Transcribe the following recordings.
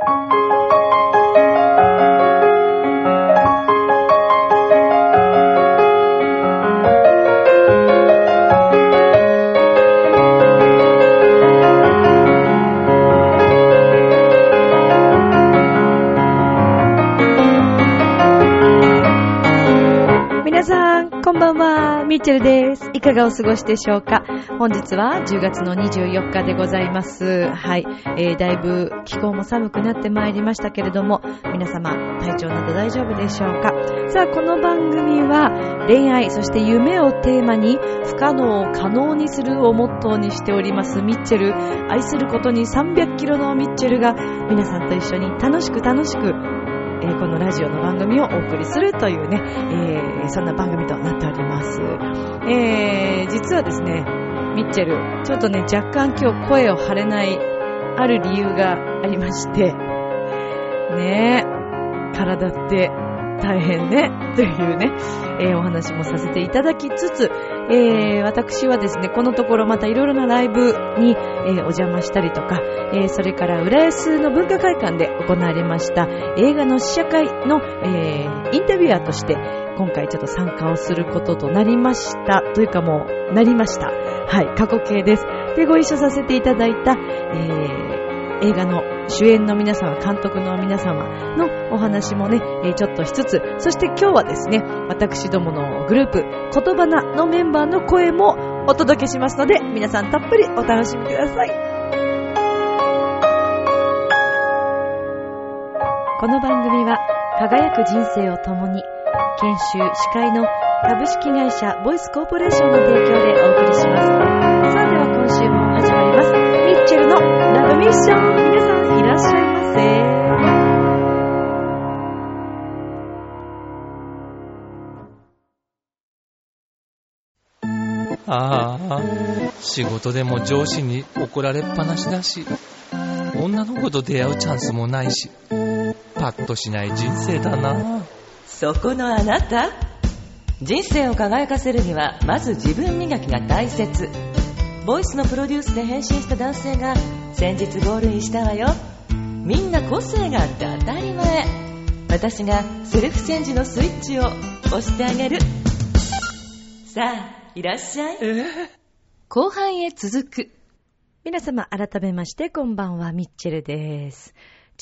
皆ミッチェルです。いかがお過ごしでしょうか？本日は10月の24日でございます。はい。えー、だいぶ気候も寒くなってまいりましたけれども、皆様、体調など大丈夫でしょうか？さあ、この番組は、恋愛、そして夢をテーマに、不可能を可能にするをモットーにしております、ミッチェル。愛することに300キロのミッチェルが、皆さんと一緒に楽しく楽しく、ーこのラジオの番組をお送りするというね、えーそんな番組となっております。えー実はですね、ミッチェル、ちょっとね、若干今日声を張れない、ある理由がありまして、ねえ、体って大変ね、というね、えーお話もさせていただきつつ、えー私はですね、このところまたいろいろなライブに、えーお邪魔したりとか、えーそれから浦安の文化会館で行われました映画の試写会の、えインタビュアーとして今回ちょっと参加をすることとなりました。というかもう、なりました。はい、過去形です。で、ご一緒させていただいた、え映画の主演の皆様、監督の皆様のお話もね、えーちょっとしつつ、そして今日はですね、私どものグループ、言葉なのメンバーの声もお届けしますので、皆さんたっぷりお楽しみください。この番組は、輝く人生を共に、研修、司会の株式会社ボイスコーポレーションの提供でお送りします。さあでは今週も始まります。ミッチェルのラブミッション。ああ、仕事でも上司に怒られっぱなしだし、女の子と出会うチャンスもないし、パッとしない人生だな。そこのあなた。人生を輝かせるにはまず自分磨きが大切。ボイスのプロデュースで変身した男性が先日ゴールインしたわよ。みんな個性があって当たり前私がセルフチェンジのスイッチを押してあげるさあいらっしゃい後半へ続く皆様改めましてこんばんは、ミッチェルです。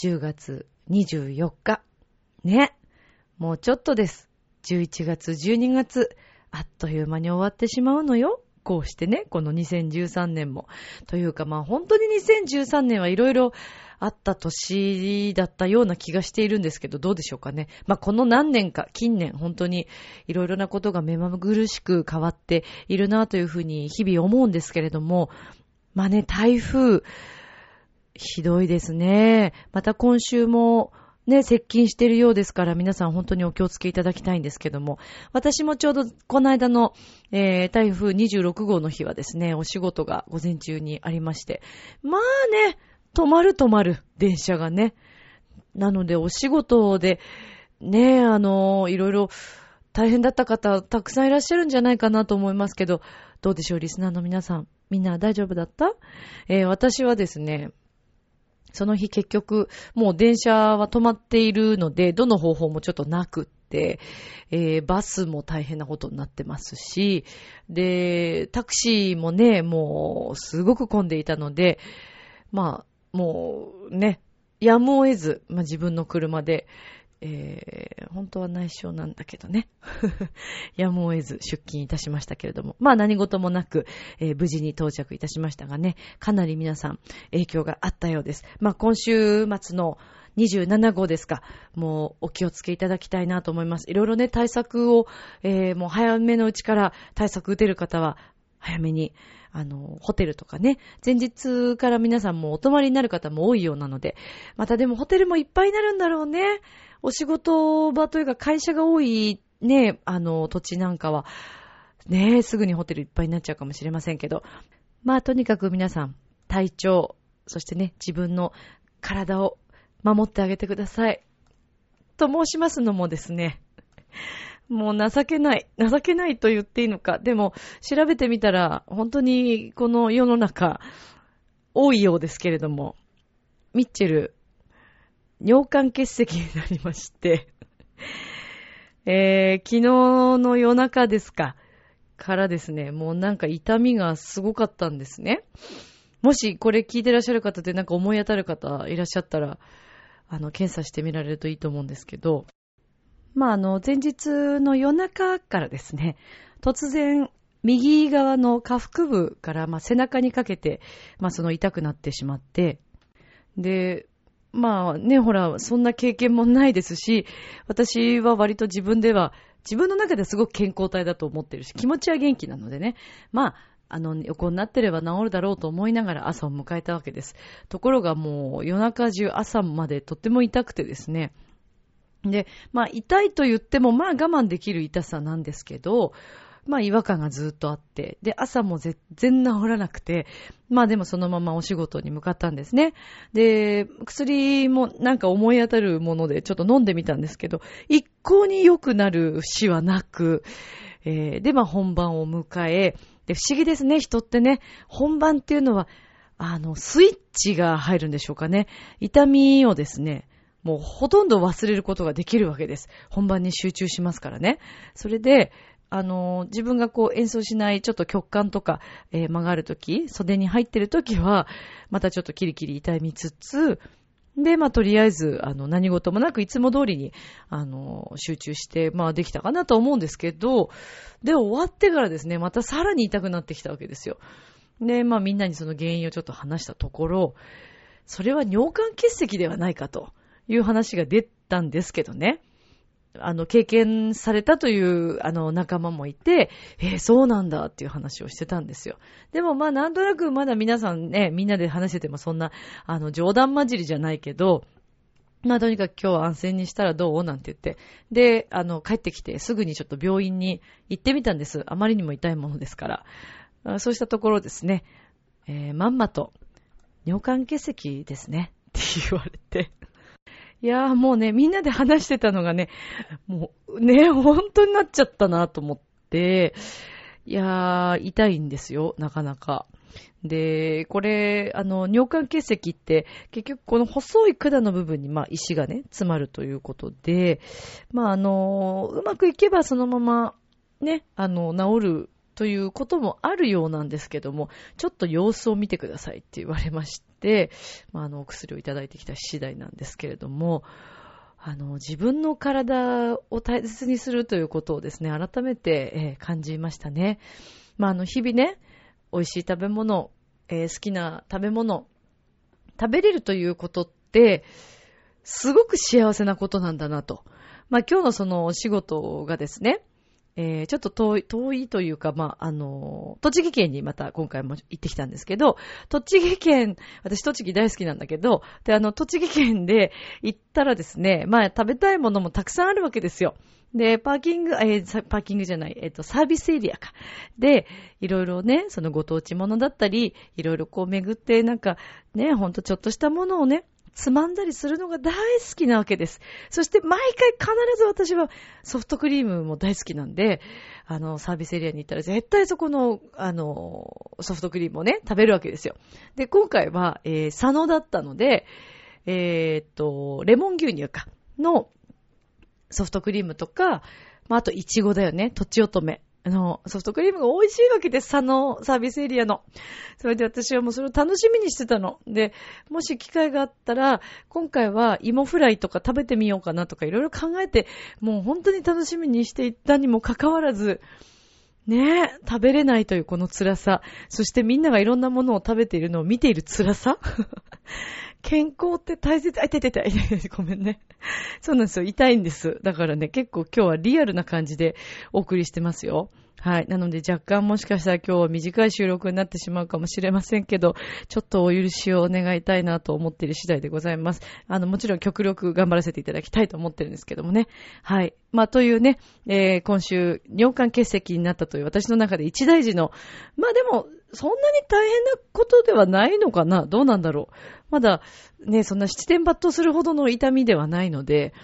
10月24日。ね。もうちょっとです。11月、12月。あっという間に終わってしまうのよ。こうしてね、この2013年も。というかまあ本当に2013年はいろいろあった年だったような気がしているんですけど、どうでしょうかね。まあこの何年か、近年本当にいろいろなことが目まぐるしく変わっているなというふうに日々思うんですけれども、まあね、台風、ひどいですね。また今週も、ね、接近しているようですから、皆さん本当にお気をつけいただきたいんですけども、私もちょうどこの間の、えー台風26号の日はですね、お仕事が午前中にありまして、まあね、止まる止まる、電車がね。なので、お仕事で、ね、あの、いろいろ大変だった方、たくさんいらっしゃるんじゃないかなと思いますけど、どうでしょう、リスナーの皆さん。みんな大丈夫だった？えー私はですね、その日結局、もう電車は止まっているので、どの方法もちょっとなくって、えーバスも大変なことになってますし、で、タクシーもね、もうすごく混んでいたので、まあ、もうね、やむを得ず、まあ自分の車で、えー本当は内緒なんだけどね。やむを得ず出勤いたしましたけれども。まあ何事もなく、えー無事に到着いたしましたがね、かなり皆さん影響があったようです。まあ今週末の27号ですか。もうお気をつけいただきたいなと思います。いろいろね、対策を、えーもう早めのうちから対策打てる方は、早めに、あの、ホテルとかね、前日から皆さんもお泊まりになる方も多いようなので、またでもホテルもいっぱいになるんだろうね。お仕事場というか会社が多いね、あの、土地なんかは、ね、すぐにホテルいっぱいになっちゃうかもしれませんけど、まあとにかく皆さん、体調、そしてね、自分の体を守ってあげてください。と申しますのもですね、もう情けない。情けないと言っていいのか。でも、調べてみたら、本当にこの世の中、多いようですけれども、ミッチェル、尿管結石になりまして、えー、昨日の夜中ですか、からですね、もうなんか痛みがすごかったんですね。もしこれ聞いてらっしゃる方でなんか思い当たる方いらっしゃったら、あの、検査してみられるといいと思うんですけど、まあ、あの、前日の夜中からですね、突然、右側の下腹部から、まあ、背中にかけて、まあ、その痛くなってしまって、で、まあね、ほら、そんな経験もないですし、私は割と自分では、自分の中ですごく健康体だと思ってるし、気持ちは元気なのでね、まあ、あの、横になってれば治るだろうと思いながら朝を迎えたわけです。ところがもう夜中中朝までとっても痛くてですね、で、まあ痛いと言ってもまあ我慢できる痛さなんですけど、まあ違和感がずっとあって、で、朝も全然治らなくて、まあでもそのままお仕事に向かったんですね。で、薬もなんか思い当たるものでちょっと飲んでみたんですけど、一向に良くなる死はなく、えーで、まあ本番を迎え、で、不思議ですね、人ってね、本番っていうのは、あの、スイッチが入るんでしょうかね。痛みをですね、もうほとんど忘れることができるわけです。本番に集中しますからね。それで、あの、自分がこう演奏しないちょっと曲感とか、えー間がるとき、袖に入ってるときは、またちょっとキリキリ痛みつつ、で、まあ、とりあえず、あの、何事もなく、いつも通りに、あの、集中して、まあ、できたかなと思うんですけど、で、終わってからですね、またさらに痛くなってきたわけですよ。で、まあ、みんなにその原因をちょっと話したところ、それは尿管結石ではないかという話が出たんですけどね。あの、経験されたという、あの、仲間もいて、えーそうなんだっていう話をしてたんですよ。でも、まあ、なんとなくまだ皆さんね、みんなで話しててもそんな、あの、冗談交じりじゃないけど、まあ、とにかく今日安静にしたらどうなんて言って。で、あの、帰ってきてすぐにちょっと病院に行ってみたんです。あまりにも痛いものですから。そうしたところですね、えーまんまと、尿管結石ですね。って言われて。いやーもうね、みんなで話してたのがね、もうね、本当になっちゃったなと思って、いやー、痛いんですよ、なかなか。で、これ、あの、尿管結石って、結局この細い管の部分に、まあ、石がね、詰まるということで、まあ、あの、うまくいけばそのまま、ね、あの、治るということもあるようなんですけども、ちょっと様子を見てくださいって言われまして、まあ、あの、お薬をいただいてきた次第なんですけれども、あの、自分の体を大切にするということをですね、改めて、えー感じましたね。まあ、あの、日々ね、美味しい食べ物、えー好きな食べ物、食べれるということって、すごく幸せなことなんだなと。まあ、今日のそのお仕事がですね、えーちょっと遠い、遠いというか、まあ、あの、栃木県にまた今回も行ってきたんですけど、栃木県、私栃木大好きなんだけど、で、あの、栃木県で行ったらですね、まあ、食べたいものもたくさんあるわけですよ。で、パーキング、えーパーキングじゃない、えっ、と、サービスエリアか。で、いろいろね、そのご当地ものだったり、いろいろこう巡って、なんか、ね、ほんとちょっとしたものをね、つまんだりするのが大好きなわけです。そして毎回必ず私はソフトクリームも大好きなんで、あの、サービスエリアに行ったら絶対そこの、あの、ソフトクリームをね、食べるわけですよ。で、今回は、えー佐野だったので、えーっと、レモン牛乳か、のソフトクリームとか、まあ、あと、いちごだよね。とちおとめ。あの、ソフトクリームが美味しいわけです。佐野サービスエリアの。それで私はもうそれを楽しみにしてたの。で、もし機会があったら、今回は芋フライとか食べてみようかなとかいろいろ考えて、もう本当に楽しみにしていったにもかかわらず、ねえ、食べれないというこの辛さ。そしてみんながいろんなものを食べているのを見ている辛さ。健康って大切、あ、痛い痛い痛い。ごめんね。そうなんですよ。痛いんです。だからね、結構今日はリアルな感じでお送りしてますよ。はい。なので若干もしかしたら今日は短い収録になってしまうかもしれませんけど、ちょっとお許しをお願いたいなと思っている次第でございます。あの、もちろん極力頑張らせていただきたいと思ってるんですけどもね。はい。まあ、というね、えー、今週、尿管結石になったという私の中で一大事の、まあでも、そんなに大変なことではないのかな？どうなんだろう？まだ、ね、そんな七点抜刀するほどの痛みではないので、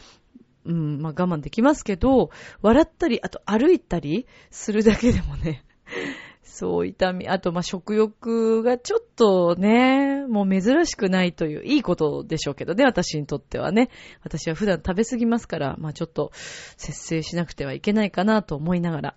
うん、まあ我慢できますけど、笑ったり、あと歩いたりするだけでもね、そう、痛み。あと、ま、食欲がちょっとね、もう珍しくないという、いいことでしょうけどね、私にとってはね。私は普段食べ過ぎますから、まあ、ちょっと節制しなくてはいけないかなと思いながら。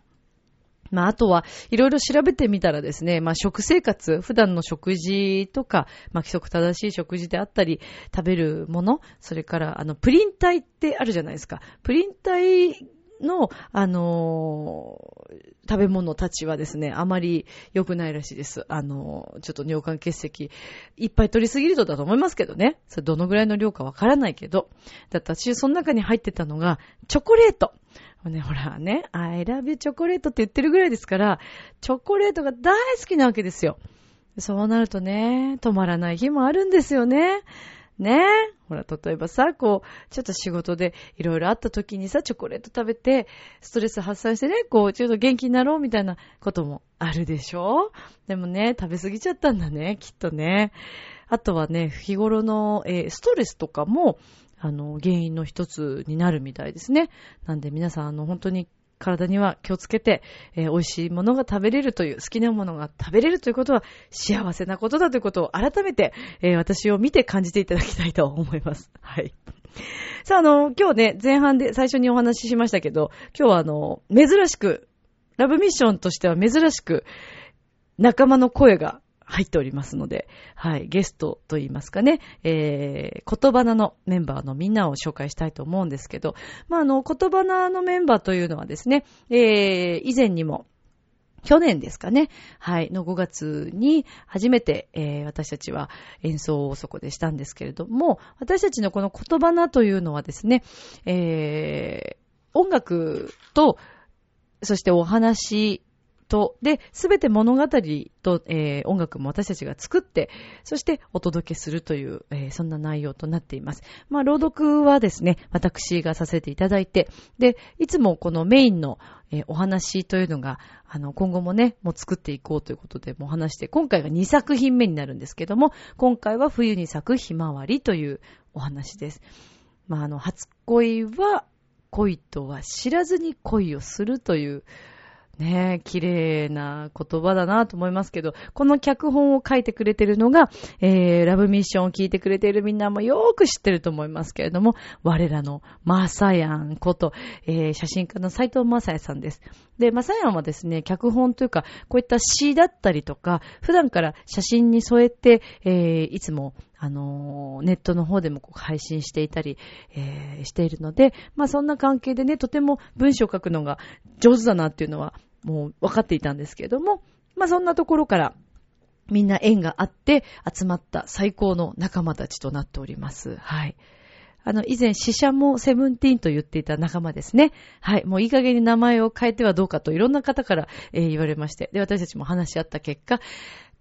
まあ、あとは、いろいろ調べてみたらですね、まあ、食生活、普段の食事とか、まあ、規則正しい食事であったり、食べるもの、それから、あの、プリン体ってあるじゃないですか。プリン体の、あのー、食べ物たちはですね、あまり良くないらしいです。あのー、ちょっと尿管結石、いっぱい取りすぎるとだと思いますけどね。それどのぐらいの量かわからないけど。だった私、その中に入ってたのが、チョコレート。ね、ほらね、I love you チョコレートって言ってるぐらいですから、チョコレートが大好きなわけですよ。そうなるとね、止まらない日もあるんですよね。ねえほら、例えばさ、こう、ちょっと仕事でいろいろあった時にさ、チョコレート食べて、ストレス発散してね、こう、ちょっと元気になろうみたいなこともあるでしょでもね、食べ過ぎちゃったんだね、きっとね。あとはね、日頃の、えー、ストレスとかも、あの、原因の一つになるみたいですね。なんで皆さん、あの、本当に体には気をつけて、えー、美味しいものが食べれるという、好きなものが食べれるということは幸せなことだということを改めて、えー、私を見て感じていただきたいと思います。はい。さあ、あの、今日ね、前半で最初にお話ししましたけど、今日はあの、珍しく、ラブミッションとしては珍しく、仲間の声が入っておりますので、はい、ゲストと言いますかね、えー、言葉なのメンバーのみんなを紹介したいと思うんですけど、まあ、あの、言葉なのメンバーというのはですね、えー、以前にも、去年ですかね。はい。の5月に初めて、えー、私たちは演奏をそこでしたんですけれども、私たちのこの言葉なというのはですね、えー、音楽と、そしてお話と、で、すべて物語と、えー、音楽も私たちが作って、そしてお届けするという、えー、そんな内容となっています。まあ、朗読はですね、私がさせていただいて、で、いつもこのメインの、えー、お話というのが、あの、今後もね、もう作っていこうということで、もう話して、今回が2作品目になるんですけども、今回は冬に咲くひまわりというお話です。まあ、あの、初恋は恋とは知らずに恋をするという、ねえ、綺麗な言葉だなと思いますけど、この脚本を書いてくれてるのが、えー、ラブミッションを聞いてくれているみんなもよーく知ってると思いますけれども、我らのマサヤンこと、えー、写真家の斎藤マサヤさんです。で、マサヤンはですね、脚本というか、こういった詩だったりとか、普段から写真に添えて、えー、いつもあのネットの方でも配信していたり、えー、しているので、まあそんな関係でね、とても文章を書くのが上手だなっていうのはもう分かっていたんですけれども、まあそんなところからみんな縁があって集まった最高の仲間たちとなっております。はい。あの、以前、死者もセブンティーンと言っていた仲間ですね。はい。もういい加減に名前を変えてはどうかといろんな方から、えー、言われまして。で、私たちも話し合った結果、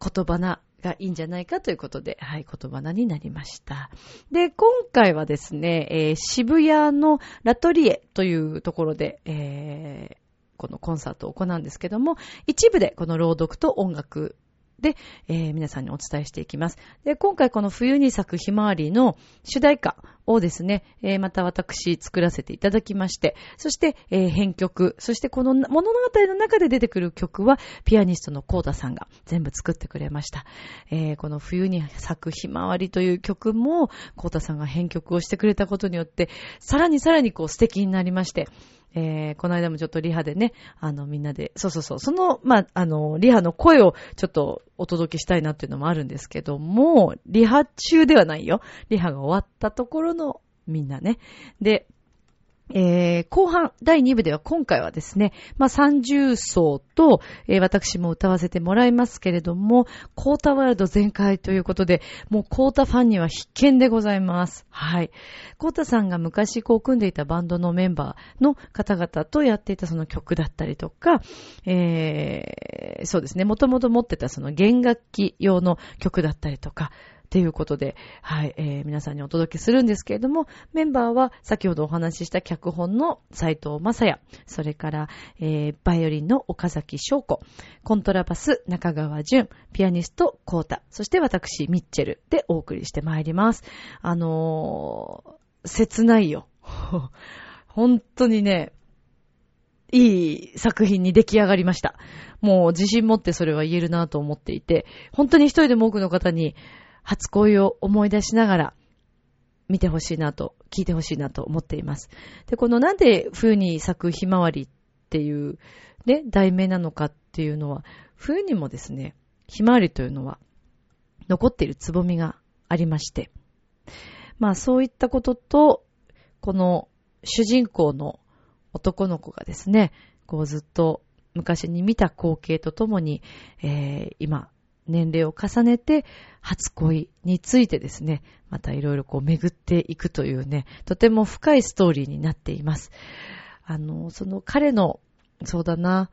言葉ながいいんじゃないかということで、はい、言葉なになりました。で、今回はですね、えー、渋谷のラトリエというところで、えー、このコンサートを行うんですけども、一部でこの朗読と音楽で、えー、皆さんにお伝えしていきます。で、今回この冬に咲くひまわりの主題歌をですね、えー、また私作らせていただきまして、そして、えー、編曲、そしてこの物語の中で出てくる曲は、ピアニストのコーダさんが全部作ってくれました。えー、この冬に咲くひまわりという曲も、コーダさんが編曲をしてくれたことによって、さらにさらにこう素敵になりまして、えー、この間もちょっとリハでね、あの、みんなで、そうそうそう、その、まあ、あの、リハの声をちょっとお届けしたいなっていうのもあるんですけども、リハ中ではないよ。リハが終わったところのみんなね。で、えー、後半、第2部では今回はですね、まあ、30層と、えー、私も歌わせてもらいますけれども、コータワールド全開ということで、もうコータファンには必見でございます。はい。コータさんが昔こう組んでいたバンドのメンバーの方々とやっていたその曲だったりとか、えー、そうですね、もともと持ってたその弦楽器用の曲だったりとか、っていうことで、はい、えー、皆さんにお届けするんですけれども、メンバーは先ほどお話しした脚本の斎藤正也、それから、えー、バイオリンの岡崎翔子、コントラバス中川淳、ピアニストコータ、そして私ミッチェルでお送りしてまいります。あのー、切ないよ。本当にね、いい作品に出来上がりました。もう自信持ってそれは言えるなと思っていて、本当に一人でも多くの方に初恋を思い出しながら見てほしいなと、聞いてほしいなと思っています。で、このなんで冬に咲くひまわりっていうね、題名なのかっていうのは、冬にもですね、ひまわりというのは残っているつぼみがありまして、まあそういったことと、この主人公の男の子がですね、こうずっと昔に見た光景とともに、えー今、年齢を重ねて初恋についてですね、またいろいろこう巡っていくというね、とても深いストーリーになっています。あの、その彼の、そうだな、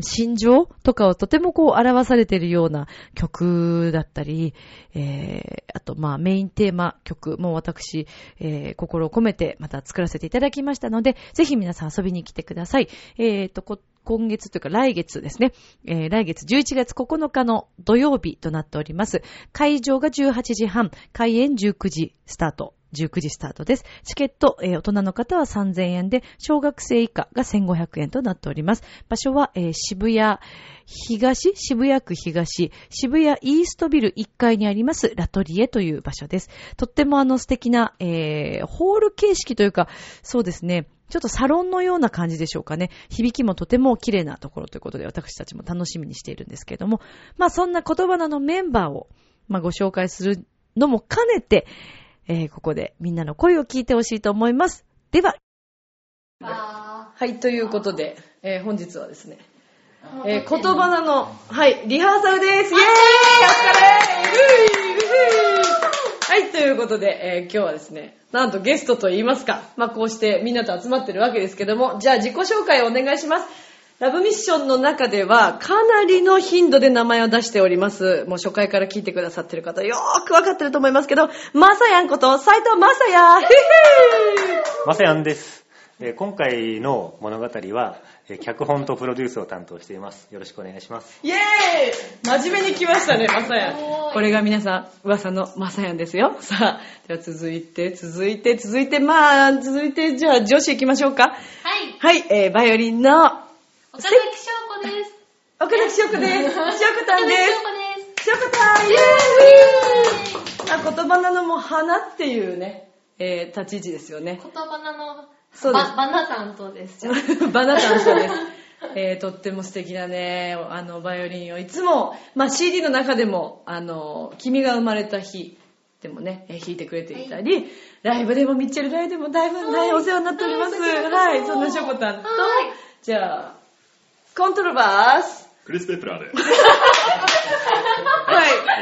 心情とかをとてもこう表されているような曲だったり、えー、あとまあメインテーマ曲も私、えー心を込めてまた作らせていただきましたので、ぜひ皆さん遊びに来てください。えーと、こ今月というか来月ですね、えー来月11月9日の土曜日となっております。会場が18時半、開演19時スタート。19時スタートです。チケット、えー大人の方は3000円で、小学生以下が1500円となっております。場所は、えー渋谷東、渋谷区東、渋谷イーストビル1階にありますラトリエという場所です。とってもあの素敵な、えーホール形式というか、そうですね、ちょっとサロンのような感じでしょうかね。響きもとても綺麗なところということで、私たちも楽しみにしているんですけれども、まあそんな言葉なのメンバーを、まあご紹介するのも兼ねて、えーここでみんなの声を聞いてほしいと思います。では、はい、ということで、えー本日はですね、えー言葉なの、はい、リハーサルですイェーイお疲れはい、ということで、えー今日はですね、なんとゲストと言いますか、まあこうしてみんなと集まってるわけですけども、じゃあ自己紹介をお願いします。ラブミッションの中ではかなりの頻度で名前を出しております。もう初回から聞いてくださってる方よーくわかってると思いますけど、まさやんこと斉藤まさやへへーマサヤン です。えー今回の物語は、えー脚本とプロデュースを担当しています。よろしくお願いします。イェーイ真面目に来ましたね、まさやん。これが皆さん、噂のまさやんですよ。さあ、では続いて、続いて、続いて、まあ、続いて、じゃあ女子行きましょうか。はい。はい、えー、バイオリンの、岡崎翔子です。岡崎翔子です。翔子たんです。翔子です。翔子たん、イェーイあ、言葉なのも花っていうね、えー、立ち位置ですよね。言葉なの、そうですババナ担当です。バナタンさんです。えー、とっても素敵なね、あの、バイオリンをいつも、まあ、CD の中でも、あの、君が生まれた日でもね、えー弾いてくれていたり、ライブでも、ミッチェルライブでもだいぶ、はい、お世話になっております。はいはい、そんなショコタンとはい、じゃあ、コントロバース。クリス・ペプラーです。は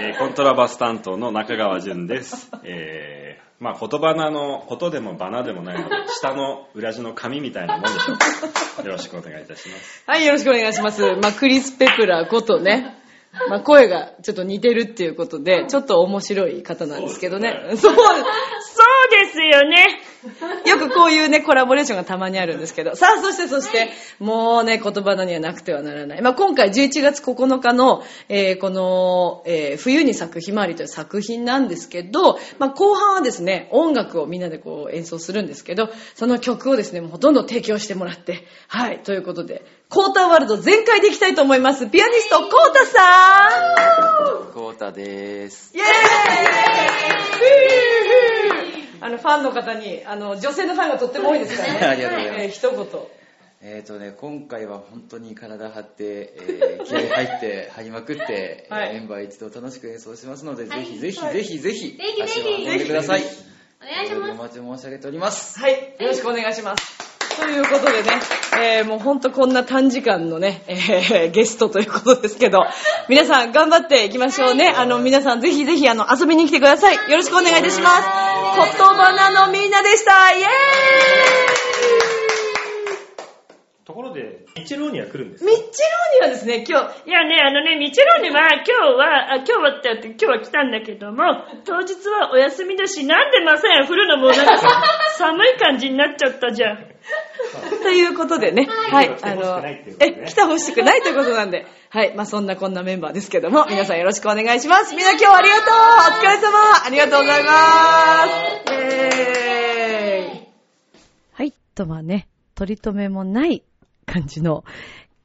い。えーコントラバス担当の中川淳です。えーまあ言葉なの、ことでもバナでもないので、下の裏地の紙みたいなもんでしょう。よろしくお願いいたします。はい、よろしくお願いします。まあ、クリス・ペプラーことね。まあ、声がちょっと似てるっていうことで、ちょっと面白い方なんですけどね。そう、そうですよね。よくこういうね、コラボレーションがたまにあるんですけど。さあ、そしてそして、もうね、言葉のにはなくてはならない。まあ、今回11月9日の、えーこの、えー冬に咲くひまわりという作品なんですけど、まあ、後半はですね、音楽をみんなでこう演奏するんですけど、その曲をですね、もうほとんど提供してもらって、はい、ということで、コーターワールド全開でいきたいと思います。ピアニスト、コータさんコータです。イェーイあの、ファンの方に、あの、女性のファンがとっても多いですからね。ありがとうございますえー一言。えっ、とね、今回は本当に体張って、えー、気合入って、張りまくって、はいえーメンバー一同楽しく演奏しますので、はいぜひぜひぜひぜひ、ぜひぜひ足を運んでください。お願いしますお待ち申し上げております。はい、よろしくお願いします。ということでね、えー、もうほんとこんな短時間のね、えー、ゲストということですけど、皆さん頑張っていきましょうね。あの、皆さんぜひぜひあの、遊びに来てください。よろしくお願いいたします。言葉なのみんなでしたイェーところで、ミッチェローには来るんですイミッチェローニはですね、今日、いやね、あのね、ミチェローネは今日は、あ今日はってやって今日は来たんだけども、当日はお休みだし、なんでマサヤ振るのもうなんかさ 寒い感じになっちゃったじゃん。ということでね、はい、来てほしくないっていうことねえ、来てほしくないということなんで、はい、まあそんなこんなメンバーですけども、皆さんよろしくお願いします。みんな今日はありがとう。お疲れ様ありがとうございます。イェーイ。はい、とまあね、取り留めもない感じの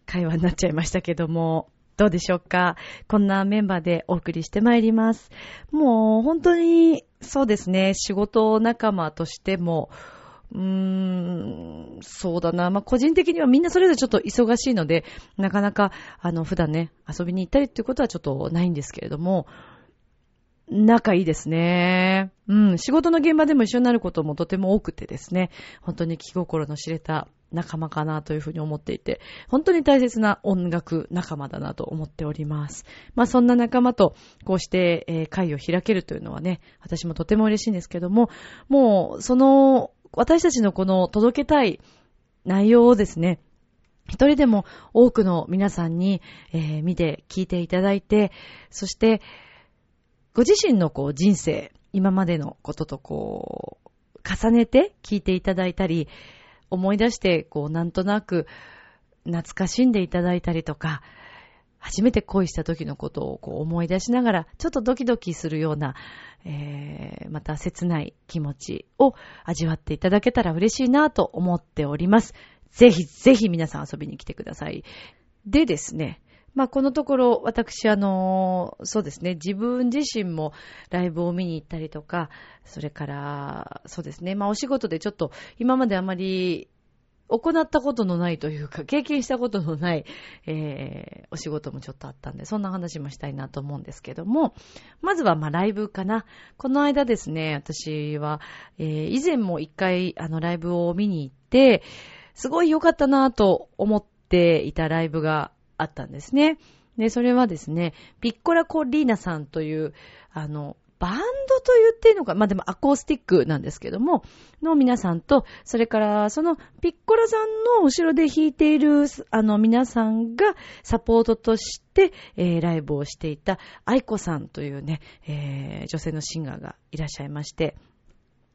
会話になっちゃいましたけども、どうでしょうか？こんなメンバーでお送りしてまいります。もう本当にそうですね、仕事仲間としても、うーん、そうだな。まあ、個人的にはみんなそれぞれちょっと忙しいので、なかなか、あの、普段ね、遊びに行ったりっていうことはちょっとないんですけれども、仲いいですね。うん、仕事の現場でも一緒になることもとても多くてですね、本当に気心の知れた仲間かなというふうに思っていて、本当に大切な音楽仲間だなと思っております。まあそんな仲間とこうして、会を開けるというのはね、私もとても嬉しいんですけども、もうその私たちのこの届けたい内容をですね、一人でも多くの皆さんに、見て聞いていただいて、そしてご自身のこう人生、今までのこととこう、重ねて聞いていただいたり、思い出して、こう、なんとなく、懐かしんでいただいたりとか、初めて恋した時のことをこう思い出しながら、ちょっとドキドキするような、えー、また切ない気持ちを味わっていただけたら嬉しいなと思っております。ぜひぜひ皆さん遊びに来てください。でですね、まあ、このところ、私、あの、そうですね、自分自身もライブを見に行ったりとか、それから、そうですね、まあ、お仕事でちょっと、今まであまり、行ったことのないというか、経験したことのない、えー、お仕事もちょっとあったんで、そんな話もしたいなと思うんですけども、まずは、まあ、ライブかな。この間ですね、私は、えー、以前も一回、あの、ライブを見に行って、すごい良かったなと思っていたライブがあったんですね。で、それはですね、ピッコラコリーナさんという、あの、バンドと言っていいのか、まあ、でもアコースティックなんですけども、の皆さんと、それからそのピッコラさんの後ろで弾いている、あの皆さんがサポートとして、えーライブをしていた愛子さんというね、えー女性のシンガーがいらっしゃいまして、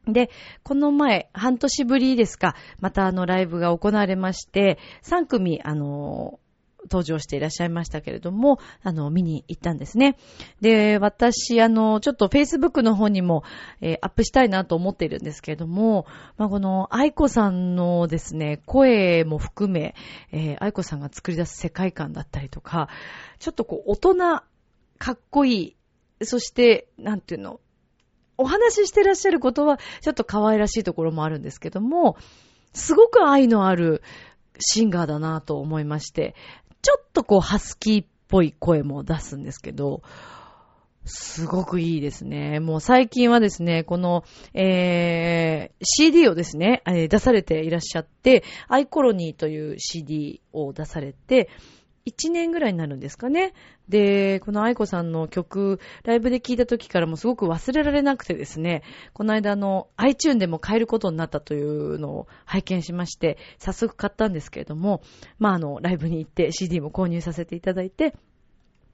で、この前、半年ぶりですか、またあのライブが行われまして、3組、あの、登場していらっしゃいましたけれども、あの、見に行ったんですね。で、私、あの、ちょっと Facebook の方にも、えーアップしたいなと思っているんですけれども、まあ、この、愛子さんのですね、声も含め、えー愛子さんが作り出す世界観だったりとか、ちょっとこう、大人、かっこいい、そして、なんていうの、お話ししてらっしゃることは、ちょっと可愛らしいところもあるんですけども、すごく愛のあるシンガーだなと思いまして、ちょっとこう、ハスキーっぽい声も出すんですけど、すごくいいですね。もう最近はですね、この、えー、CD をですね、出されていらっしゃって、アイコロニーという CD を出されて、1年ぐらいになるんですかね。で、この愛子さんの曲、ライブで聴いた時からもすごく忘れられなくてですね、この間の、iTune でも買えることになったというのを拝見しまして、早速買ったんですけれども、まああの、ライブに行って CD も購入させていただいて、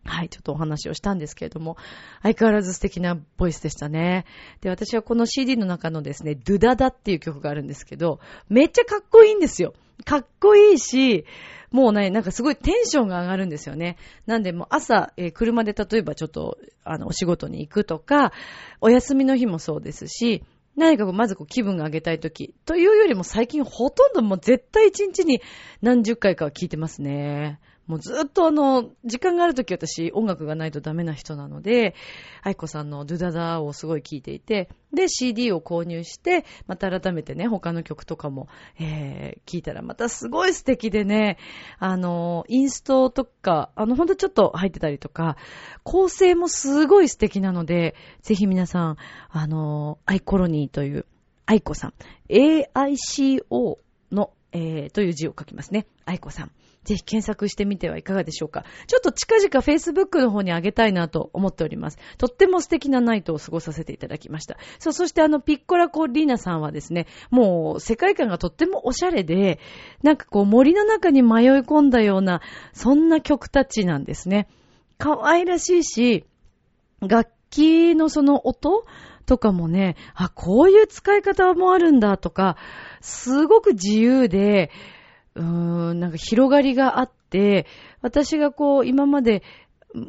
はい、ちょっとお話をしたんですけれども、相変わらず素敵なボイスでしたね。で、私はこの CD の中のですね、ドゥダダっていう曲があるんですけど、めっちゃかっこいいんですよ。かっこいいし、もうね、なんかすごいテンションが上がるんですよね。なんでもう朝、えー車で例えばちょっと、あの、お仕事に行くとか、お休みの日もそうですし、何かこう、まずこう気分が上げたいとき、というよりも最近ほとんどもう絶対一日に何十回かは聞いてますね。もうずっとあの、時間があるとき私音楽がないとダメな人なので、愛子さんのドゥダダをすごい聞いていて、で CD を購入して、また改めてね、他の曲とかも、えー、聞いたらまたすごい素敵でね、あの、インストとか、あの、ほんとちょっと入ってたりとか、構成もすごい素敵なので、ぜひ皆さん、あの、アイコロニーという、愛子さん、AICO の、えー、という字を書きますね。愛子さん。ぜひ検索してみてはいかがでしょうか。ちょっと近々 Facebook の方に上げたいなと思っております。とっても素敵なナイトを過ごさせていただきました。そう、そしてあの、ピッコラコリーナさんはですね、もう世界観がとってもおしゃれで、なんかこう森の中に迷い込んだような、そんな曲たちなんですね。可愛らしいし、楽器のその音とかもね、あ、こういう使い方もあるんだとか、すごく自由で、うーん、なんか広がりがあって、私がこう、今まで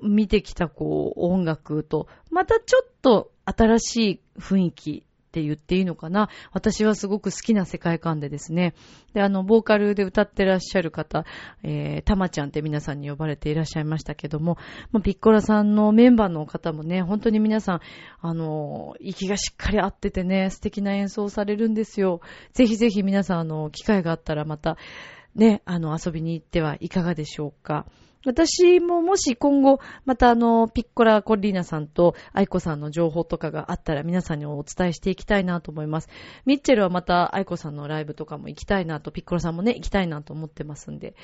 見てきたこう、音楽と、またちょっと新しい雰囲気って言っていいのかな私はすごく好きな世界観でですね。で、あの、ボーカルで歌ってらっしゃる方、えー、たまちゃんって皆さんに呼ばれていらっしゃいましたけども、まあ、ピッコラさんのメンバーの方もね、本当に皆さん、あの、息がしっかり合っててね、素敵な演奏をされるんですよ。ぜひぜひ皆さん、あの、機会があったらまた、ね、あの、遊びに行ってはいかがでしょうか。私ももし今後、またあの、ピッコラコリーナさんとアイコさんの情報とかがあったら皆さんにお伝えしていきたいなと思います。ミッチェルはまたアイコさんのライブとかも行きたいなと、ピッコラさんもね、行きたいなと思ってますんで、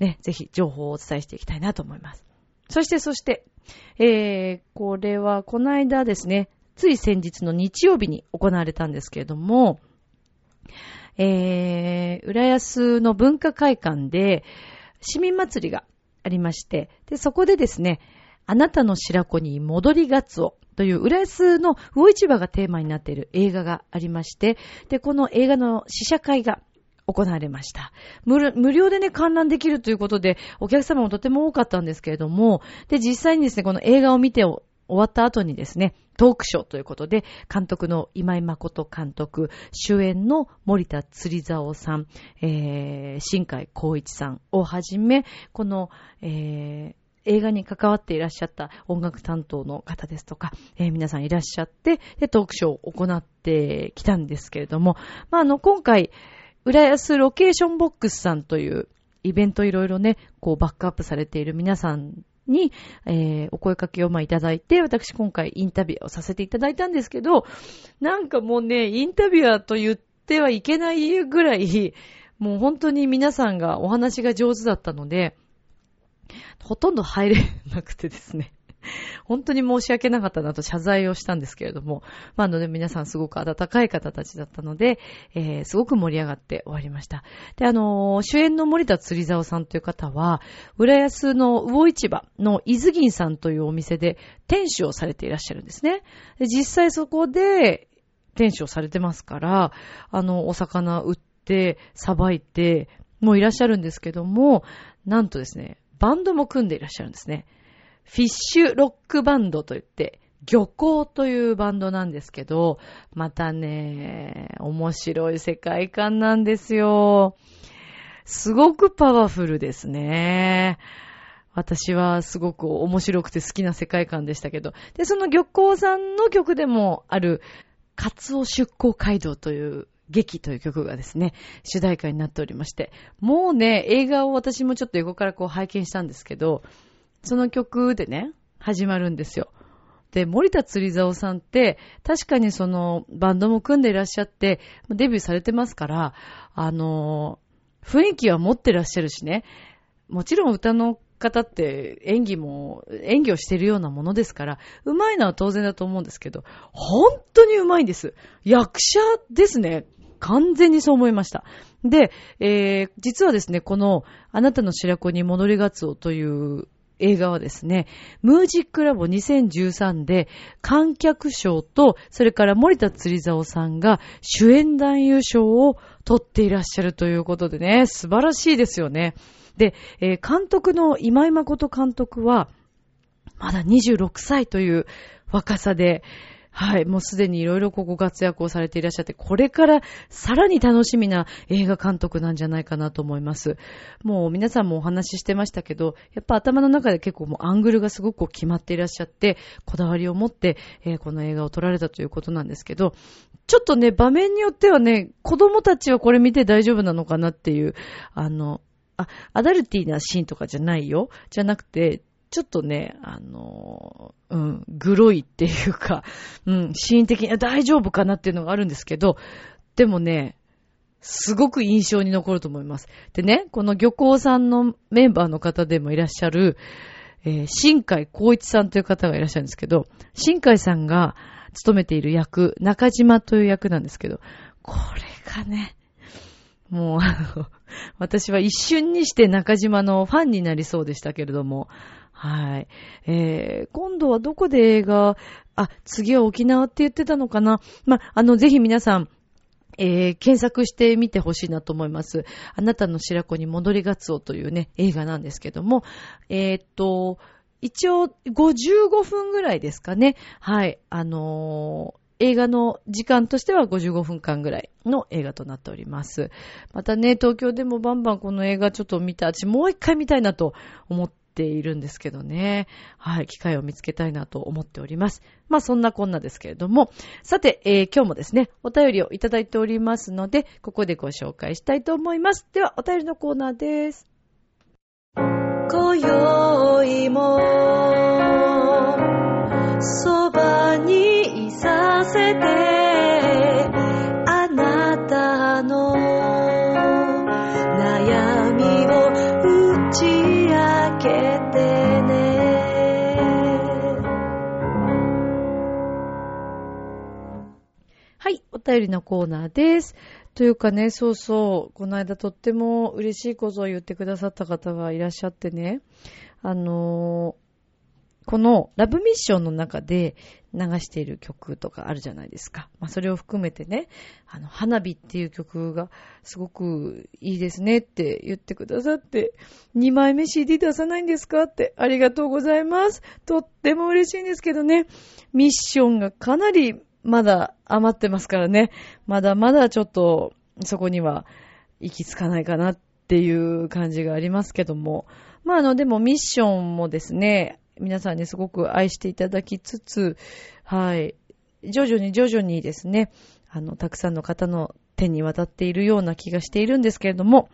ね、ぜひ情報をお伝えしていきたいなと思います。そして、そして、えー、これはこの間ですね、つい先日の日曜日に行われたんですけれども、えー、浦安の文化会館で市民祭りがありまして、で、そこでですね、あなたの白子に戻りがつおという浦安の魚市場がテーマになっている映画がありまして、で、この映画の試写会が行われました無。料でね、観覧できるということで、お客様もとても多かったんですけれども、で、実際にですね、この映画を見て終わった後にですね、トークショーということで、監督の今井誠監督、主演の森田釣り竿さん、えー、新海光一さんをはじめ、この、えー、映画に関わっていらっしゃった音楽担当の方ですとか、えー、皆さんいらっしゃって、で、トークショーを行ってきたんですけれども、まあ、あの、今回、浦安ロケーションボックスさんというイベントいろいろね、こうバックアップされている皆さんに、えー、お声かけをまあいただいて、私今回インタビューをさせていただいたんですけど、なんかもうね、インタビュアーと言ってはいけないぐらい、もう本当に皆さんがお話が上手だったので、ほとんど入れなくてですね。本当に申し訳なかったなと謝罪をしたんですけれども、まあ、あのね、皆さんすごく温かい方たちだったので、えー、すごく盛り上がって終わりました。で、あのー、主演の森田釣り沢さんという方は、浦安の魚市場の伊豆銀さんというお店で店主をされていらっしゃるんですね。で実際そこで店主をされてますから、あの、お魚売って、さばいて、もういらっしゃるんですけども、なんとですね、バンドも組んでいらっしゃるんですね。フィッシュロックバンドといって、漁港というバンドなんですけど、またね、面白い世界観なんですよ。すごくパワフルですね。私はすごく面白くて好きな世界観でしたけど。で、その漁港さんの曲でもある、カツオ出港街道という劇という曲がですね、主題歌になっておりまして、もうね、映画を私もちょっと横からこう拝見したんですけど、その曲でね、始まるんですよ。で、森田釣り竿さんって、確かにその、バンドも組んでいらっしゃって、デビューされてますから、あの、雰囲気は持ってらっしゃるしね、もちろん歌の方って演技も、演技をしてるようなものですから、上手いのは当然だと思うんですけど、本当に上手いんです。役者ですね。完全にそう思いました。で、えー、実はですね、この、あなたの白子に戻りがつおという映画はですね、ムージックラボ2013で観客賞と、それから森田釣り竿さんが主演男優賞を取っていらっしゃるということでね、素晴らしいですよね。で、えー、監督の今井誠監督は、まだ26歳という若さで、はい、もうすでにいろいろここ活躍をされていらっしゃって、これからさらに楽しみな映画監督なんじゃないかなと思います。もう皆さんもお話ししてましたけど、やっぱ頭の中で結構もうアングルがすごく決まっていらっしゃって、こだわりを持って、えー、この映画を撮られたということなんですけど、ちょっとね、場面によってはね、子供たちはこれ見て大丈夫なのかなっていう、あの、あ、アダルティなシーンとかじゃないよ。じゃなくて、ちょっとね、あの、うん、グロいっていうか、うん、シーン的に大丈夫かなっていうのがあるんですけど、でもね、すごく印象に残ると思います。でね、この漁港さんのメンバーの方でもいらっしゃる、えー、新海光一さんという方がいらっしゃるんですけど、新海さんが務めている役、中島という役なんですけど、これがね、もう、あの、私は一瞬にして中島のファンになりそうでしたけれども、はい。えー、今度はどこで映画、あ、次は沖縄って言ってたのかなま、あの、ぜひ皆さん、えー、検索してみてほしいなと思います。あなたの白子に戻りがつおというね、映画なんですけども、えー、っと、一応55分ぐらいですかね。はい。あの映画の時間としては55分間ぐらいの映画となっております。またね、東京でもバンバンこの映画ちょっと見た、私もう一回見たいなと思っているんですけどね。はい、機会を見つけたいなと思っております。まあそんなこんなですけれども、さて、えー今日もですね、お便りをいただいておりますので、ここでご紹介したいと思います。では、お便りのコーナーです。今宵もそばにいさせて便りのコーナーです。というかね、そうそう、この間とっても嬉しいことを言ってくださった方がいらっしゃってね、あのーこのラブミッションの中で流している曲とかあるじゃないですか。まあ、それを含めてね、あの、花火っていう曲がすごくいいですねって言ってくださって、2枚目 CD 出さないんですかって、ありがとうございます。とっても嬉しいんですけどね、ミッションがかなりまだ余ってますからね、まだまだちょっとそこには行き着かないかなっていう感じがありますけども、まああの、でもミッションもですね、皆さんにすごく愛していただきつつ、はい、徐々に徐々にですね、あの、たくさんの方の手に渡っているような気がしているんですけれども、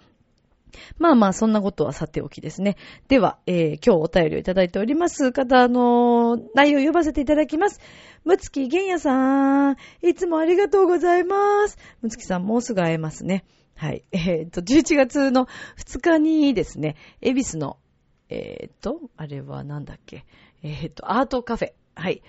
まあまあ、そんなことはさておきですね。では、えー今日お便りをいただいております方、の内容を読ませていただきます。むつきげんやさん、いつもありがとうございます。むつきさん、もうすぐ会えますね。はい。えっ、と、11月の2日にですね、恵比寿の、えっ、と、あれはなんだっけ、えっ、と、アートカフェ。はい。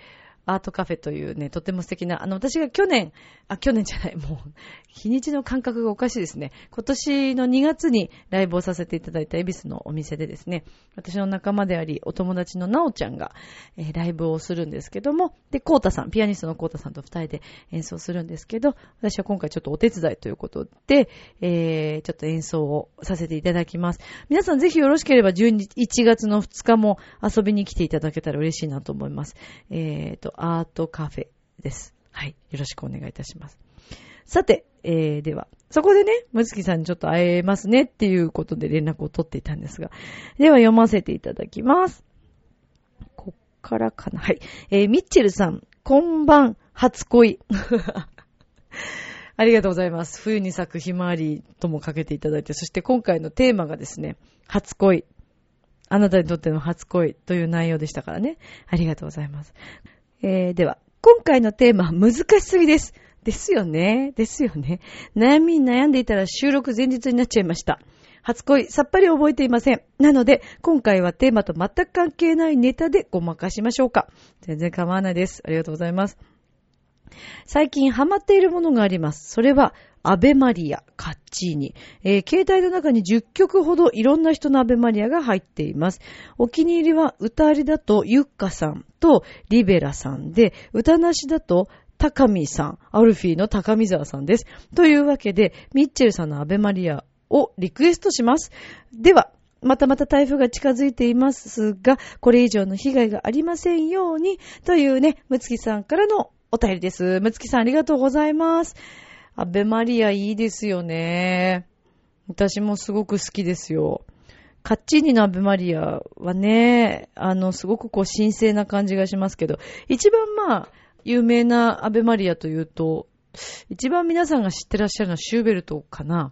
アートカフェというね、とても素敵な、あの、私が去年、あ、去年じゃない、もう、日にちの感覚がおかしいですね。今年の2月にライブをさせていただいた恵比寿のお店でですね、私の仲間であり、お友達のなおちゃんが、えーライブをするんですけども、で、コータさん、ピアニストのコータさんと二人で演奏するんですけど、私は今回ちょっとお手伝いということで、えー、ちょっと演奏をさせていただきます。皆さんぜひよろしければ11月の2日も遊びに来ていただけたら嬉しいなと思います。えーと、アートカフェです。はい。よろしくお願いいたします。さて、えー、では、そこでね、むつきさんにちょっと会えますねっていうことで連絡を取っていたんですが、では読ませていただきます。こっからかな。はい。えー、ミッチェルさん、こんばん、初恋。ありがとうございます。冬に咲くひまわりともかけていただいて、そして今回のテーマがですね、初恋。あなたにとっての初恋という内容でしたからね。ありがとうございます。えー、では、今回のテーマは、難しすぎです。ですよね。ですよね。悩みに悩んでいたら収録前日になっちゃいました。初恋、さっぱり覚えていません。なので、今回はテーマと全く関係ないネタでごまかしましょうか。全然構わないです。ありがとうございます。最近ハマっているものがあります。それは、アベマリア、カッチーニ。えー携帯の中に10曲ほどいろんな人のアベマリアが入っています。お気に入りは歌ありだとユッカさんとリベラさんで、歌なしだと高見さん、アルフィーの高見沢さんです。というわけで、ミッチェルさんのアベマリアをリクエストします。では、またまた台風が近づいていますが、これ以上の被害がありませんように、というね、むつきさんからのお便りです。むつきさんありがとうございます。アベマリアいいですよね。私もすごく好きですよ。カッチーニのアベマリアはね、あの、すごくこう神聖な感じがしますけど、一番まあ、有名なアベマリアというと、一番皆さんが知ってらっしゃるのはシューベルトかな。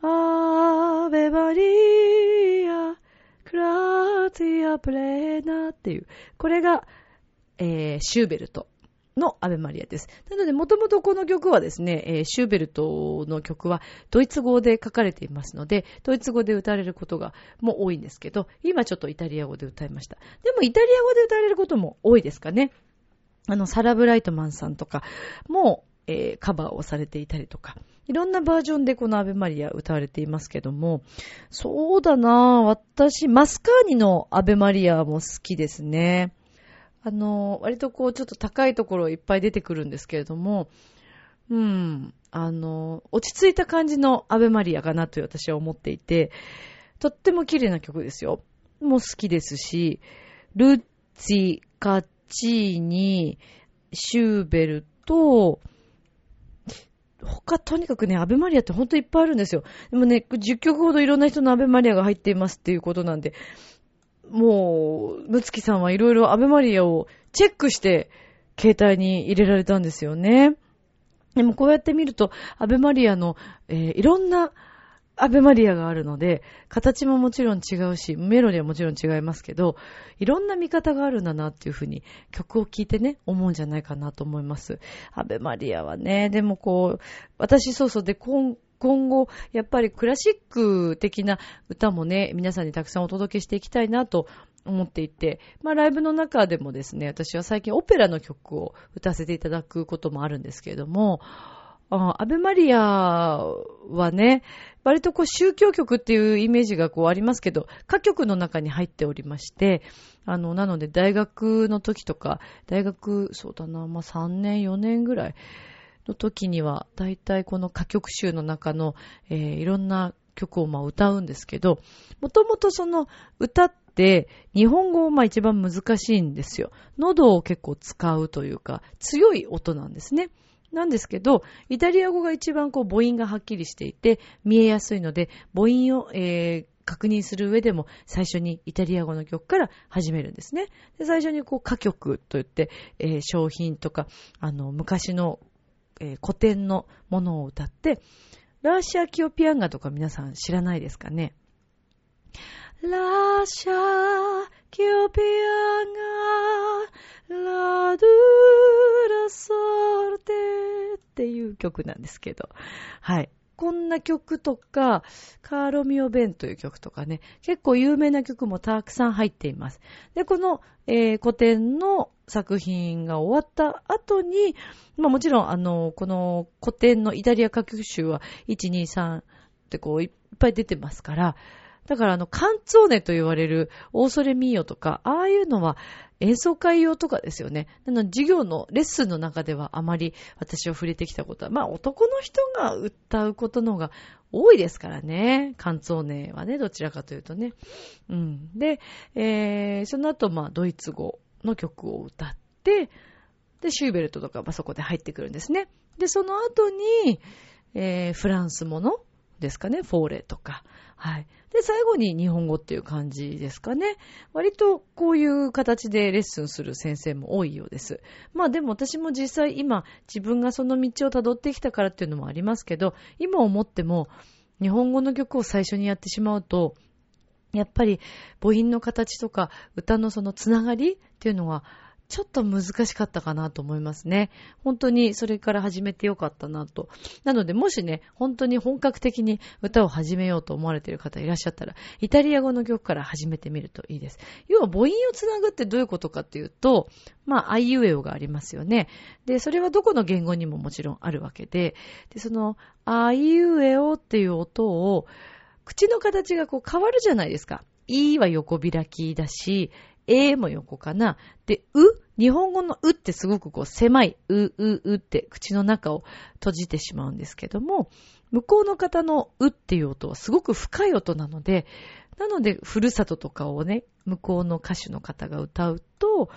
アーベマリア、クラーティアプレーナっていう、これが、えー、シューベルト。のアベマリアです。なので、もともとこの曲はですね、えーシューベルトの曲はドイツ語で書かれていますので、ドイツ語で歌われることがもう多いんですけど、今ちょっとイタリア語で歌いました。でもイタリア語で歌われることも多いですかね。あの、サラ・ブライトマンさんとかも、えーカバーをされていたりとか、いろんなバージョンでこのアベマリア歌われていますけども、そうだなぁ私、マスカーニのアベマリアも好きですね。あの、割とこう、ちょっと高いところいっぱい出てくるんですけれども、うん、あの、落ち着いた感じのアベマリアかなと私は思っていて、とっても綺麗な曲ですよ。もう好きですし、ルッツィ、カッチーニ、シューベルと、他とにかくね、アベマリアってほんといっぱいあるんですよ。でもね、10曲ほどいろんな人のアベマリアが入っていますっていうことなんで、もう、むつきさんはいろいろアベマリアをチェックして、携帯に入れられたんですよね。でもこうやって見ると、アベマリアの、えーいろんなアベマリアがあるので、形ももちろん違うし、メロディはもちろん違いますけど、いろんな見方があるんだなっていうふうに曲を聴いてね、思うんじゃないかなと思います。アベマリアはね、でもこう、私そうそうで、今今後、やっぱりクラシック的な歌もね、皆さんにたくさんお届けしていきたいなと思っていて、まあライブの中でもですね、私は最近オペラの曲を歌わせていただくこともあるんですけれども、アベマリアはね、割とこう宗教曲っていうイメージがこうありますけど、歌曲の中に入っておりまして、あの、なので大学の時とか、大学、そうだな、まあ3年、4年ぐらいの時には、大体この歌曲集の中の、えーいろんな曲をまあ歌うんですけど、もともとその歌って日本語をまあ一番難しいんですよ。喉を結構使うというか、強い音なんですね。なんですけど、イタリア語が一番こう母音がはっきりしていて見えやすいので、母音を、えー確認する上でも最初にイタリア語の曲から始めるんですね。で最初にこう歌曲といって、えー商品とか、あの、昔の、えー古典のものを歌って、ラーシャ・キオピアンガとか皆さん知らないですかね？ラーシャキオピアンガラドゥラソルテっていう曲なんですけど、はい。こんな曲とか、カーロミオベンという曲とかね、結構有名な曲もたくさん入っています。で、この、えー古典の作品が終わった後に、まあもちろん、あの、この古典のイタリア歌曲集は1、2、3ってこういっぱい出てますから、だからあの、カンツォーネと言われるオーソレミーヨとか、ああいうのは演奏会用とかですよね。なの授業のレッスンの中ではあまり私は触れてきたことは、まあ男の人が歌うことの方が多いですからね。カンツォーネはね、どちらかというとね。うん。で、えー、その後まあドイツ語の曲を歌って、で、シューベルトとか、まあ、そこで入ってくるんですね。で、その後に、えー、フランスものですかね、フォーレとか。はい。で、最後に日本語っていう感じですかね。割とこういう形でレッスンする先生も多いようです。まあでも私も実際今自分がその道を辿ってきたからっていうのもありますけど、今思っても日本語の曲を最初にやってしまうと、やっぱり母音の形とか歌のそのつながりっていうのはちょっと難しかったかなと思いますね。本当にそれから始めてよかったなと。なのでもしね、本当に本格的に歌を始めようと思われている方いらっしゃったら、イタリア語の曲から始めてみるといいです。要は母音をつなぐってどういうことかっていうと、まあ、あいうえおがありますよね。で、それはどこの言語にももちろんあるわけで、で、その、あいうえおっていう音を、口の形がこう変わるじゃないですか。いは横開きだし、えも横かな。で、う？日本語のうってすごくこう狭い、う、う、うって口の中を閉じてしまうんですけども、向こうの方のうっていう音はすごく深い音なので、なので、ふるさととかをね、向こうの歌手の方が歌うと、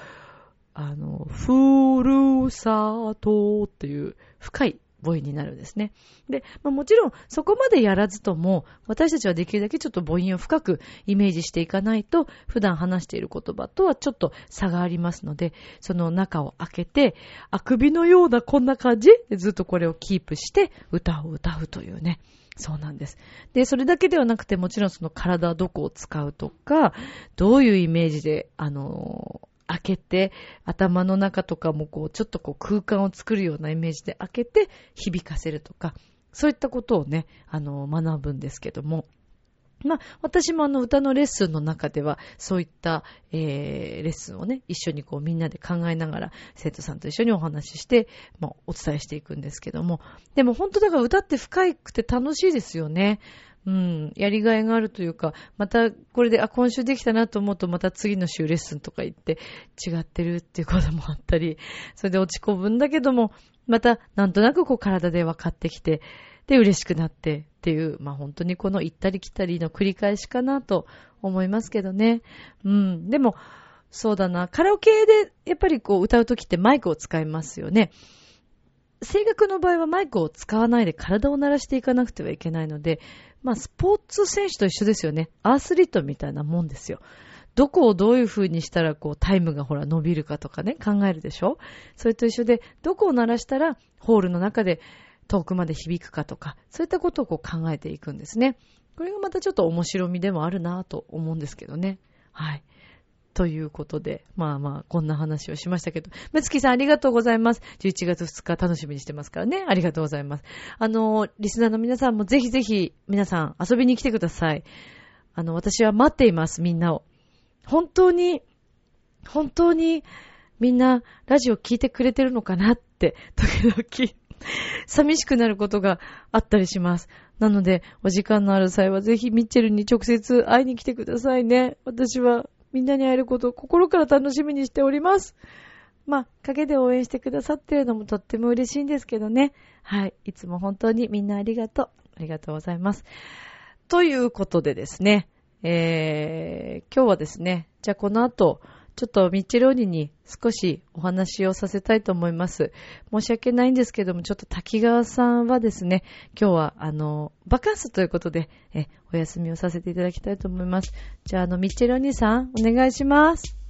あの、ふるさとっていう深い母音になるんですね。で、まあ、もちろんそこまでやらずとも、私たちはできるだけちょっと母音を深くイメージしていかないと、普段話している言葉とはちょっと差がありますので、その中を開けて、あくびのようなこんな感じ？でずっとこれをキープして歌を歌うというね。そうなんです。で、それだけではなくて、もちろんその体どこを使うとか、どういうイメージで、あの開けて、頭の中とかもこう、ちょっとこう空間を作るようなイメージで開けて響かせるとか、そういったことをね、あの、学ぶんですけども。まあ、私もあの歌のレッスンの中では、そういった、えー、レッスンをね、一緒にこうみんなで考えながら、生徒さんと一緒にお話しして、まあ、お伝えしていくんですけども。でも本当だから歌って深くて楽しいですよね。うん、やりがいがあるというか、またこれで、あ、今週できたなと思うと、また次の週レッスンとか行って違ってるっていうこともあったり、それで落ち込むんだけども、またなんとなくこう体で分かってきて、で嬉しくなってっていう、まあ本当にこの行ったり来たりの繰り返しかなと思いますけどね。うん、でも、そうだな、カラオケでやっぱりこう歌うときってマイクを使いますよね。声楽の場合はマイクを使わないで体を鳴らしていかなくてはいけないので、まあ、スポーツ選手と一緒ですよね。アスリートみたいなもんですよ。どこをどういう風にしたら、こう、タイムがほら伸びるかとかね、考えるでしょ？それと一緒で、どこを鳴らしたら、ホールの中で遠くまで響くかとか、そういったことをこう考えていくんですね。これがまたちょっと面白みでもあるなぁと思うんですけどね。はい。ということで、まあまあ、こんな話をしましたけど、むつきさんありがとうございます。11月2日楽しみにしてますからね。ありがとうございます。あの、リスナーの皆さんもぜひぜひ、皆さん遊びに来てください。あの、私は待っています、みんなを。本当に、本当に、みんな、ラジオ聞いてくれてるのかなって、時々、寂しくなることがあったりします。なので、お時間のある際はぜひミッチェルに直接会いに来てくださいね。私はみんなに会えることを心から楽しみにしております。まあ、陰で応援してくださってるのもとっても嬉しいんですけどね。はい。いつも本当にみんなありがとう。ありがとうございます。ということでですね、えー、今日はですね、じゃあこの後、ちょっとミッチェローニに少しお話をさせたいと思います。申し訳ないんですけども、ちょっと滝川さんはですね、今日はあの、バカンスということで、え、お休みをさせていただきたいと思います。じゃああの、ミッチェローニさん、お願いします。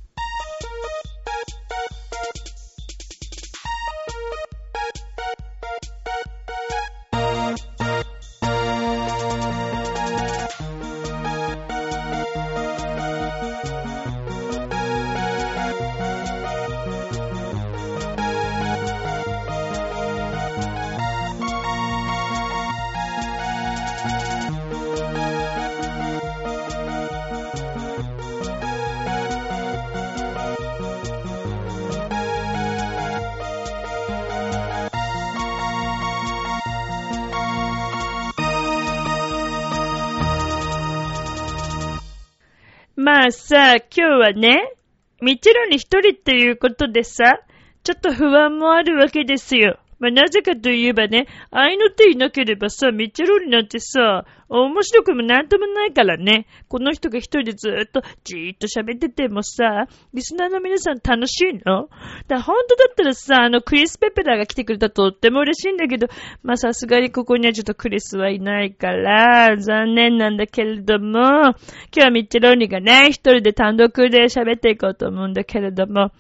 はね、みちろに一人っていうことでさ、ちょっと不安もあるわけですよ。まあ、なぜかといえばね、愛の手いなければさ、ミッチェロになんてさ、面白くもなんともないからね。この人が一人でずーっとじーっと喋っててもさ、リスナーの皆さん楽しいの？だ本当だったらさ、あのクリス・ペペラーが来てくれたらとっても嬉しいんだけど、まあさすがにここにはちょっとクリスはいないから、残念なんだけれども、今日はミッチェローニがね、一人で単独で喋っていこうと思うんだけれども、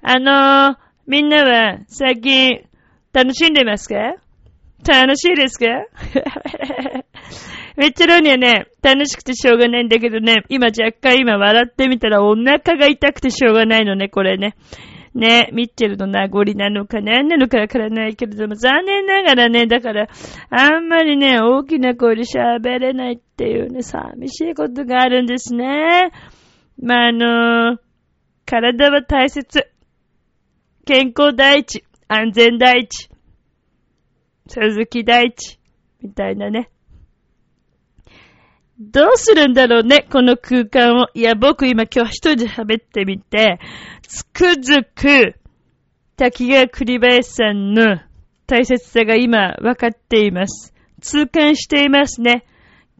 あのー、みんなは最近楽しんでますか？楽しいですか？めっちゃロニはね、楽しくてしょうがないんだけどね、今若干今笑ってみたらお腹が痛くてしょうがないのね、これね。ね、ミッチェルの名残なのか何なのかわからないけれども、残念ながらね、だから、あんまりね、大きな声で喋れないっていうね、寂しいことがあるんですね。まあ、あの体は大切。健康第一。安全第一。鈴木第一。みたいなね。どうするんだろうね、この空間を。いや、僕今今日一人で喋ってみて、つくづく、滝川栗林さんの大切さが今分かっています。痛感していますね。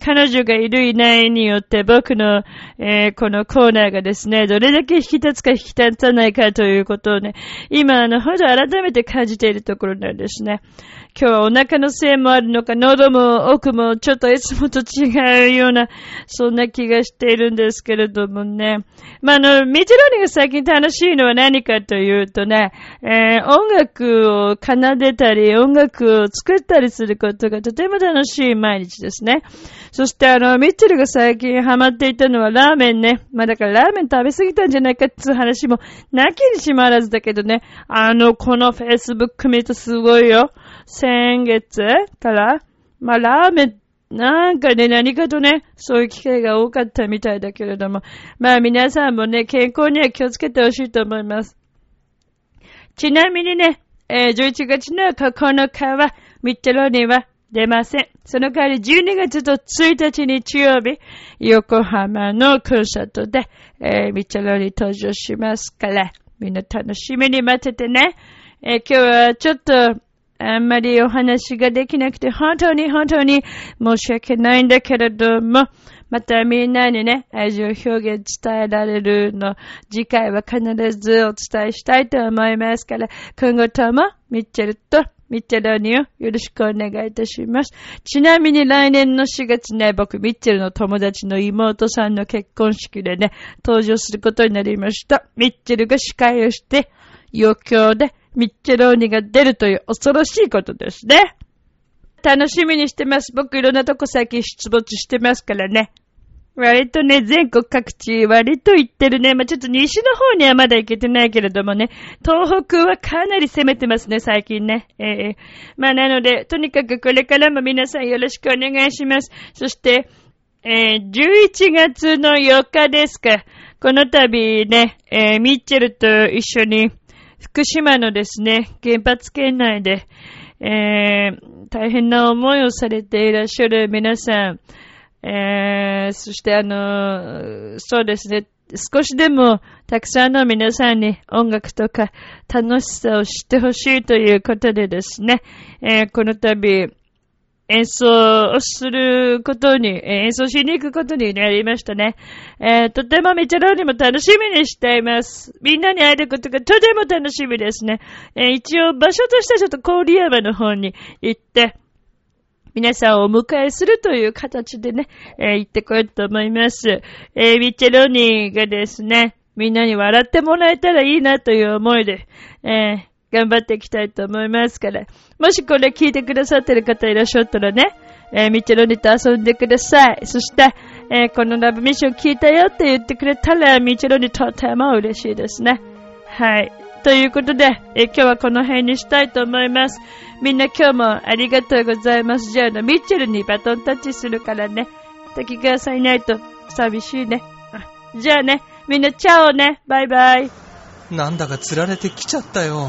彼女がいるいないによって僕の、えーこのコーナーがですね、どれだけ引き立つか引き立たないかということをね、今あの、ほど改めて感じているところなんですね。今日はお腹のせいもあるのか、喉も奥もちょっといつもと違うような、そんな気がしているんですけれどもね。まあ、あの、ミチロニが最近楽しいのは何かというとね、えー音楽を奏でたり、音楽を作ったりすることがとても楽しい毎日ですね。そしてあの、ミッチェルが最近ハマっていたのはラーメンね。まあだからラーメン食べ過ぎたんじゃないかっていう話もなきにしもあらずだけどね。あの、このフェイスブック見るとすごいよ。先月から、まあラーメン、なんかね、何かとね、そういう機会が多かったみたいだけれども、まあ皆さんもね、健康には気をつけてほしいと思います。ちなみにね、えー11月の9日は、ミッチェロには出ません。その代わり12月と1日日曜日、横浜のコンサートで、えーミッチェロに登場しますから、みんな楽しみに待っててね。えー今日はちょっと、あんまりお話ができなくて、本当に本当に申し訳ないんだけれども、またみんなにね、愛情表現伝えられるの、次回は必ずお伝えしたいと思いますから、今後ともミッチェルとミッチェルによろしくお願いいたします。ちなみに来年の4月ね、僕、ミッチェルの友達の妹さんの結婚式でね、登場することになりました。ミッチェルが司会をして、余興でミッチェローニが出るという恐ろしいことですね。楽しみにしてます。僕いろんなとこ最近出没してますからね。割とね、全国各地、割と行ってるね。まあ、ちょっと西の方にはまだ行けてないけれどもね、東北はかなり攻めてますね、最近ね。ええまあ、なので、とにかくこれからも皆さんよろしくお願いします。そして、えー11月の4日ですか。この度ね、えーミッチェルと一緒に、福島のですね、原発圏内で、えー大変な思いをされていらっしゃる皆さん、えーそしてあの、そうですね、少しでもたくさんの皆さんに音楽とか楽しさを知ってほしいということでですね、えーこの度、演奏することに、演奏しに行くことになりましたね。えーとてもミチェローにも楽しみにしています。みんなに会えることがとても楽しみですね。えー一応場所としてはちょっと郡山の方に行って、皆さんをお迎えするという形でね、えー行ってこようと思います。えーミッチェローニがですね、みんなに笑ってもらえたらいいなという思いで、えー頑張っていきたいと思いますから、もしこれ聞いてくださってる方いらっしゃったらね、えーミッチェローニと遊んでください。そして、えーこのラブミッション聞いたよって言ってくれたら、ミッチェロニとても嬉しいですね。はい。ということで、え今日はこの辺にしたいと思います。みんな今日もありがとうございます。じゃあの、ミッチェルにバトンタッチするからね。滝川さんいないと寂しいね。じゃあね、みんなチャオね。バイバイ。なんだか釣られてきちゃったよ。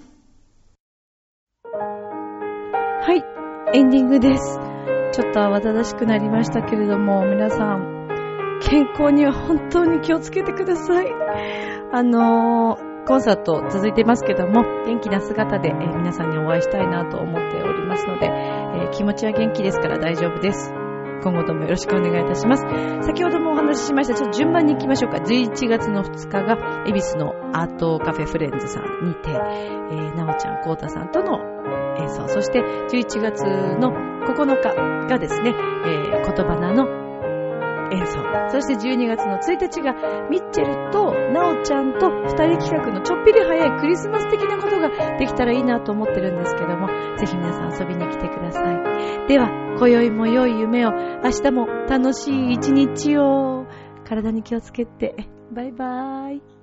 エンディングです。ちょっと慌ただしくなりましたけれども、皆さん、健康には本当に気をつけてください。あのーコンサート続いてますけども、元気な姿で、えー皆さんにお会いしたいなと思っておりますので、えー気持ちは元気ですから大丈夫です。今後ともよろしくお願いいたします。先ほどもお話ししました、ちょっと順番に行きましょうか。11月の2日が、恵比寿のアートカフェフレンズさんにて、えー、なおちゃん、こうたさんとの演奏、そして11月の9日がですね、えー、言葉なの演奏、そして12月の1日が、ミッチェルとなおちゃんと2人企画のちょっぴり早いクリスマス的なことができたらいいなと思ってるんですけども、ぜひ皆さん遊びに来てください。では、今宵も良い夢を、明日も楽しい一日を、体に気をつけて、バイバーイ。